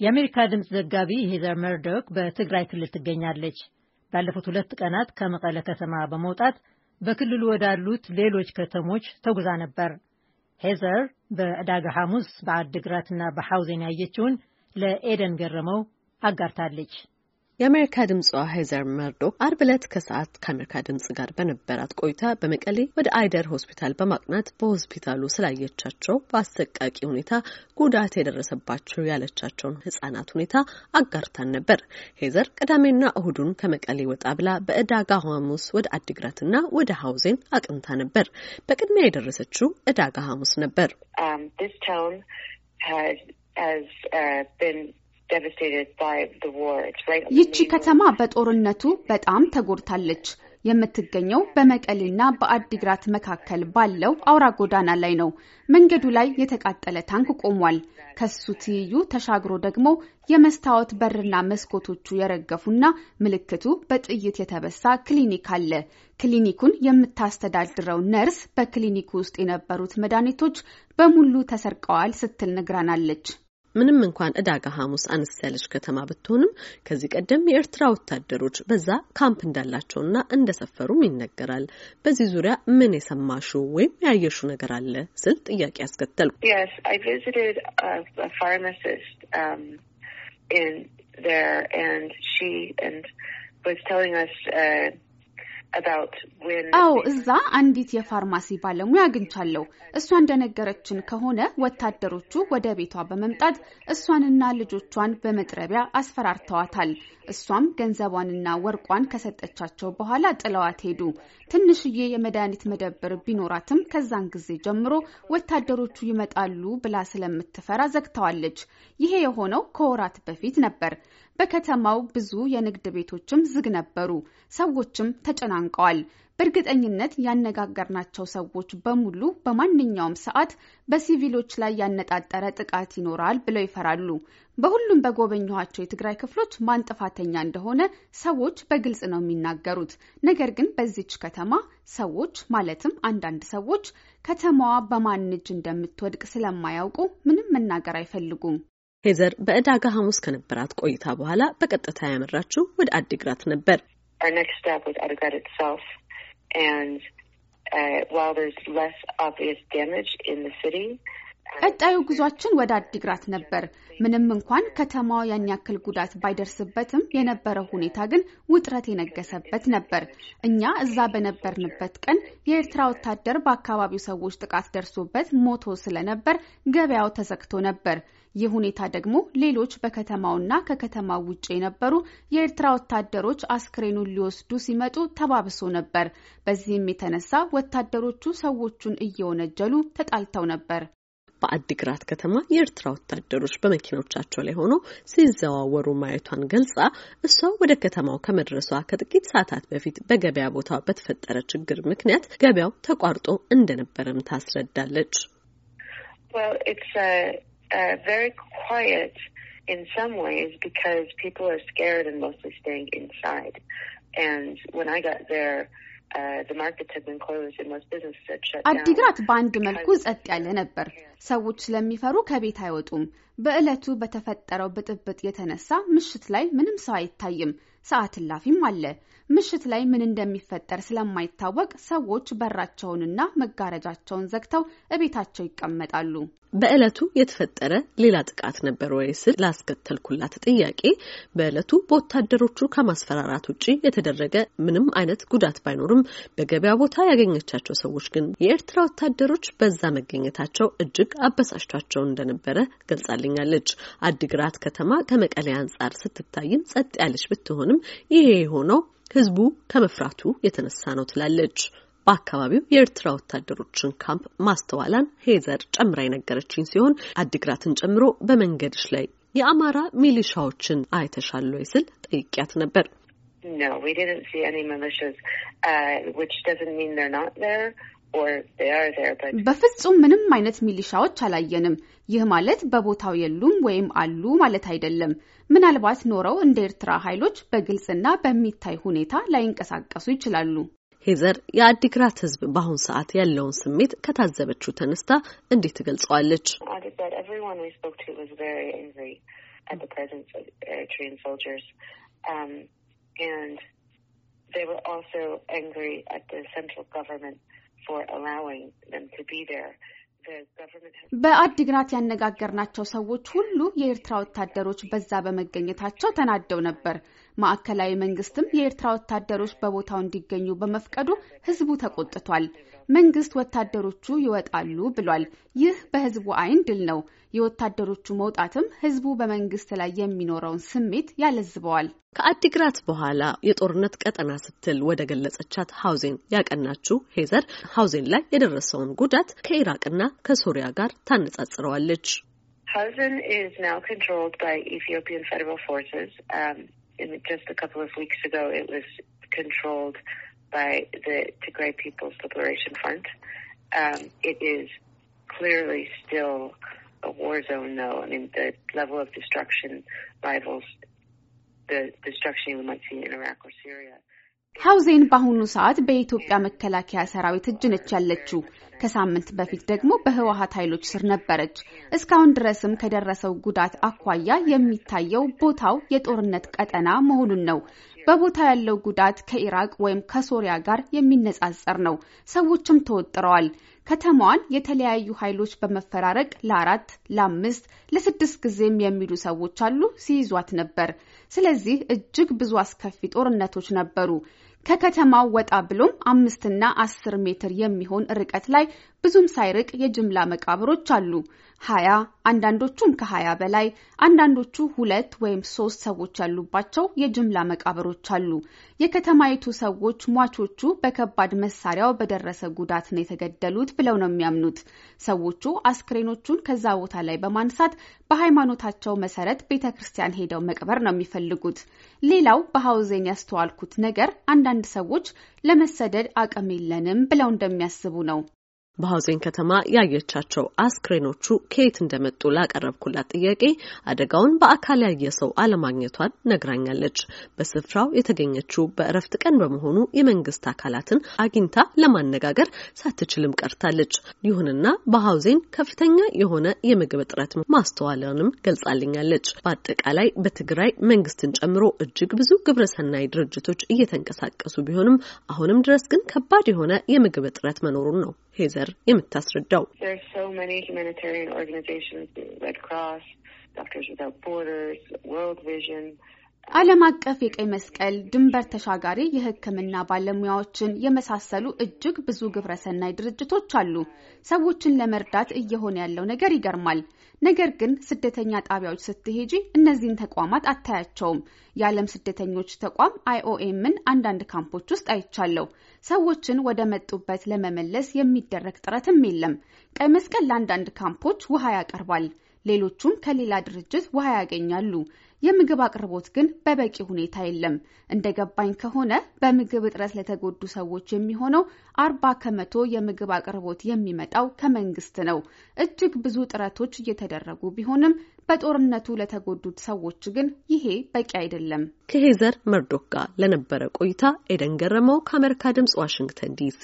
የአሜሪካ ድምፅ ዘጋቢ ሄዘር መርዶክ በትግራይ ክልል ትገኛለች። ባለፉት ሁለት ቀናት ከመቀለ ከተማ በመውጣት በክልሉ ወዳሉት ሌሎች ከተሞች ተጉዛ ነበር። ሄዘር በዕዳጋ ሐሙስ በአድግራትና በሐውዜን ያየችውን ለኤደን ገረመው አጋርታለች። የአሜሪካ ድምፅዋ ሄዘር መርዶክ አርብ ዕለት ከሰዓት ከአሜሪካ ድምፅ ጋር በነበራት ቆይታ በመቀሌ ወደ አይደር ሆስፒታል በማቅናት በሆስፒታሉ ስላየቻቸው በአሰቃቂ ሁኔታ ጉዳት የደረሰባቸው ያለቻቸውን ሕጻናት ሁኔታ አጋርታን ነበር። ሄዘር ቅዳሜና እሁዱን ከመቀሌ ወጣ ብላ በዕዳጋ ሐሙስ ወደ አዲግራትና ወደ ሐውዜን አቅንታ ነበር። በቅድሚያ የደረሰችው ዕዳጋ ሐሙስ ነበር። ይቺ ከተማ በጦርነቱ በጣም ተጎድታለች። የምትገኘው በመቀሌና በአዲግራት መካከል ባለው አውራ ጎዳና ላይ ነው። መንገዱ ላይ የተቃጠለ ታንክ ቆሟል። ከሱ ትይዩ ተሻግሮ ደግሞ የመስታወት በርና መስኮቶቹ የረገፉና ምልክቱ በጥይት የተበሳ ክሊኒክ አለ። ክሊኒኩን የምታስተዳድረው ነርስ በክሊኒኩ ውስጥ የነበሩት መድኃኒቶች በሙሉ ተሰርቀዋል ስትል ነግራናለች። ምንም እንኳን ዕዳጋ ሐሙስ አነስ ያለች ከተማ ብትሆንም ከዚህ ቀደም የኤርትራ ወታደሮች በዛ ካምፕ እንዳላቸውና እንደሰፈሩም ይነገራል። በዚህ ዙሪያ ምን የሰማሹ ወይም ያየሹ ነገር አለ ስል ጥያቄ ያስከተልኩ። አዎ እዛ አንዲት የፋርማሲ ባለሙያ አግኝቻለሁ። እሷ እንደነገረችን ከሆነ ወታደሮቹ ወደ ቤቷ በመምጣት እሷንና ልጆቿን በመጥረቢያ አስፈራርተዋታል። እሷም ገንዘቧንና ወርቋን ከሰጠቻቸው በኋላ ጥለዋት ሄዱ። ትንሽዬ የመድኃኒት መደብር ቢኖራትም ከዛን ጊዜ ጀምሮ ወታደሮቹ ይመጣሉ ብላ ስለምትፈራ ዘግተዋለች። ይሄ የሆነው ከወራት በፊት ነበር። በከተማው ብዙ የንግድ ቤቶችም ዝግ ነበሩ። ሰዎችም ተጨናንቀዋል። በእርግጠኝነት ያነጋገርናቸው ሰዎች በሙሉ በማንኛውም ሰዓት በሲቪሎች ላይ ያነጣጠረ ጥቃት ይኖራል ብለው ይፈራሉ። በሁሉም በጎበኘኋቸው የትግራይ ክፍሎች ማን ጥፋተኛ እንደሆነ ሰዎች በግልጽ ነው የሚናገሩት። ነገር ግን በዚች ከተማ ሰዎች ማለትም አንዳንድ ሰዎች ከተማዋ በማን እጅ እንደምትወድቅ ስለማያውቁ ምንም መናገር አይፈልጉም። ሄዘር በዕዳጋ ሐሙስ ከነበራት ቆይታ በኋላ በቀጥታ ያመራችው ወደ አዲግራት ነበር። ቀጣዩ ጉዟችን ወደ አዲግራት ነበር። ምንም እንኳን ከተማዋ ያን ያክል ጉዳት ባይደርስበትም የነበረው ሁኔታ ግን ውጥረት የነገሰበት ነበር። እኛ እዛ በነበርንበት ቀን የኤርትራ ወታደር በአካባቢው ሰዎች ጥቃት ደርሶበት ሞቶ ስለነበር ገበያው ተዘግቶ ነበር። ይህ ሁኔታ ደግሞ ሌሎች በከተማውና ከከተማው ውጭ የነበሩ የኤርትራ ወታደሮች አስክሬኑን ሊወስዱ ሲመጡ ተባብሶ ነበር። በዚህም የተነሳ ወታደሮቹ ሰዎቹን እየወነጀሉ ተጣልተው ነበር። በአዲግራት ከተማ የኤርትራ ወታደሮች በመኪኖቻቸው ላይ ሆነው ሲዘዋወሩ ማየቷን ገልጻ እሷ ወደ ከተማው ከመድረሷ ከጥቂት ሰዓታት በፊት በገበያ ቦታ በተፈጠረ ችግር ምክንያት ገበያው ተቋርጦ እንደነበረም ታስረዳለች። አዲግራት በአንድ መልኩ ጸጥ ያለ ነበር። ሰዎች ስለሚፈሩ ከቤት አይወጡም። በዕለቱ በተፈጠረው ብጥብጥ የተነሳ ምሽት ላይ ምንም ሰው አይታይም። ሰዓት እላፊም አለ። ምሽት ላይ ምን እንደሚፈጠር ስለማይታወቅ ሰዎች በራቸውንና መጋረጃቸውን ዘግተው እቤታቸው ይቀመጣሉ። በዕለቱ የተፈጠረ ሌላ ጥቃት ነበር ወይ ስል ላስከተልኩላት ጥያቄ በዕለቱ በወታደሮቹ ከማስፈራራት ውጭ የተደረገ ምንም አይነት ጉዳት ባይኖርም በገበያ ቦታ ያገኘቻቸው ሰዎች ግን የኤርትራ ወታደሮች በዛ መገኘታቸው እጅግ አበሳጭቷቸው እንደነበረ ገልጻልኛለች። አዲግራት ከተማ ከመቀሌ አንጻር ስትታይም ጸጥ ያለች ብትሆንም ይሄ የሆነው ህዝቡ ከመፍራቱ የተነሳ ነው ትላለች። በአካባቢው የኤርትራ ወታደሮችን ካምፕ ማስተዋላን ሄዘር ጨምራ የነገረችኝ ሲሆን አዲግራትን ጨምሮ በመንገድሽ ላይ የአማራ ሚሊሻዎችን አይተሻል ወይ ስል ጠይቂያት ነበር። በፍጹም ምንም አይነት ሚሊሻዎች አላየንም። ይህ ማለት በቦታው የሉም ወይም አሉ ማለት አይደለም። ምናልባት ኖረው እንደ ኤርትራ ኃይሎች በግልጽና በሚታይ ሁኔታ ላይንቀሳቀሱ ይችላሉ። ሄዘር የአዲግራት ሕዝብ በአሁን ሰዓት ያለውን ስሜት ከታዘበችው ተነስታ እንዴት ትገልጸዋለች? Um. በአዲግራት ያነጋገርናቸው ሰዎች ሁሉ የኤርትራ ወታደሮች በዛ በመገኘታቸው ተናደው ነበር። ማዕከላዊ መንግስትም የኤርትራ ወታደሮች በቦታው እንዲገኙ በመፍቀዱ ህዝቡ ተቆጥቷል። መንግስት ወታደሮቹ ይወጣሉ ብሏል። ይህ በህዝቡ አይን ድል ነው። የወታደሮቹ መውጣትም ህዝቡ በመንግስት ላይ የሚኖረውን ስሜት ያለዝበዋል። ከአዲግራት በኋላ የጦርነት ቀጠና ስትል ወደ ገለጸቻት ሀውዜን ያቀናችው ሄዘር ሀውዜን ላይ የደረሰውን ጉዳት ከኢራቅና ከሶሪያ ጋር ታነጻጽረዋለች። ሀውዜን is now controlled by Ethiopian federal forces. In just a couple of weeks ago, it was controlled by the Tigray People's Liberation Front. Um, it is clearly still a war zone, though. I mean, the level of destruction rivals the destruction you might see in Iraq or Syria. ሀውዜን በአሁኑ ሰዓት በኢትዮጵያ መከላከያ ሰራዊት እጅ ነች ያለችው። ከሳምንት በፊት ደግሞ በህወሀት ኃይሎች ስር ነበረች። እስካሁን ድረስም ከደረሰው ጉዳት አኳያ የሚታየው ቦታው የጦርነት ቀጠና መሆኑን ነው። በቦታው ያለው ጉዳት ከኢራቅ ወይም ከሶሪያ ጋር የሚነጻጸር ነው። ሰዎችም ተወጥረዋል። ከተማዋን የተለያዩ ኃይሎች በመፈራረቅ ለአራት ለአምስት ለስድስት ጊዜም የሚሉ ሰዎች አሉ ሲይዟት ነበር። ስለዚህ እጅግ ብዙ አስከፊ ጦርነቶች ነበሩ። ከከተማው ወጣ ብሎም አምስትና አስር ሜትር የሚሆን ርቀት ላይ ብዙም ሳይርቅ የጅምላ መቃብሮች አሉ። ሀያ አንዳንዶቹም ከሀያ በላይ አንዳንዶቹ ሁለት ወይም ሶስት ሰዎች ያሉባቸው የጅምላ መቃብሮች አሉ። የከተማይቱ ሰዎች ሟቾቹ በከባድ መሳሪያው በደረሰ ጉዳት ነው የተገደሉት ብለው ነው የሚያምኑት። ሰዎቹ አስክሬኖቹን ከዛ ቦታ ላይ በማንሳት በሃይማኖታቸው መሰረት ቤተ ክርስቲያን ሄደው መቅበር ነው የሚፈልጉት። ሌላው በሀውዜን ያስተዋልኩት ነገር አንዳንድ ሰዎች ለመሰደድ አቅም የለንም ብለው እንደሚያስቡ ነው። በሀውዜን ከተማ ያየቻቸው አስክሬኖቹ ከየት እንደመጡ ላቀረብኩላት ጥያቄ አደጋውን በአካል ያየ ሰው አለማግኘቷን ነግራኛለች። በስፍራው የተገኘችው በእረፍት ቀን በመሆኑ የመንግስት አካላትን አግኝታ ለማነጋገር ሳትችልም ቀርታለች። ይሁንና በሀውዜን ከፍተኛ የሆነ የምግብ እጥረት ማስተዋለንም ገልጻልኛለች። በአጠቃላይ በትግራይ መንግስትን ጨምሮ እጅግ ብዙ ግብረሰናይ ድርጅቶች እየተንቀሳቀሱ ቢሆንም አሁንም ድረስ ግን ከባድ የሆነ የምግብ እጥረት መኖሩን ነው ሄዘር የምታስረዳው ዓለም አቀፍ የቀይ መስቀል፣ ድንበር ተሻጋሪ የሕክምና ባለሙያዎችን የመሳሰሉ እጅግ ብዙ ግብረሰናይ ድርጅቶች አሉ። ሰዎችን ለመርዳት እየሆነ ያለው ነገር ይገርማል። ነገር ግን ስደተኛ ጣቢያዎች ስትሄጂ እነዚህን ተቋማት አታያቸውም። የዓለም ስደተኞች ተቋም አይኦኤምን አንዳንድ ካምፖች ውስጥ አይቻለሁ። ሰዎችን ወደ መጡበት ለመመለስ የሚደረግ ጥረትም የለም። ቀይ መስቀል ለአንዳንድ ካምፖች ውሃ ያቀርባል። ሌሎቹም ከሌላ ድርጅት ውሃ ያገኛሉ። የምግብ አቅርቦት ግን በበቂ ሁኔታ የለም። እንደ ገባኝ ከሆነ በምግብ እጥረት ለተጎዱ ሰዎች የሚሆነው አርባ ከመቶ የምግብ አቅርቦት የሚመጣው ከመንግስት ነው። እጅግ ብዙ ጥረቶች እየተደረጉ ቢሆንም በጦርነቱ ለተጎዱት ሰዎች ግን ይሄ በቂ አይደለም። ከሄዘር መርዶክ ጋር ለነበረ ቆይታ ኤደን ገረመው ከአሜሪካ ድምጽ ዋሽንግተን ዲሲ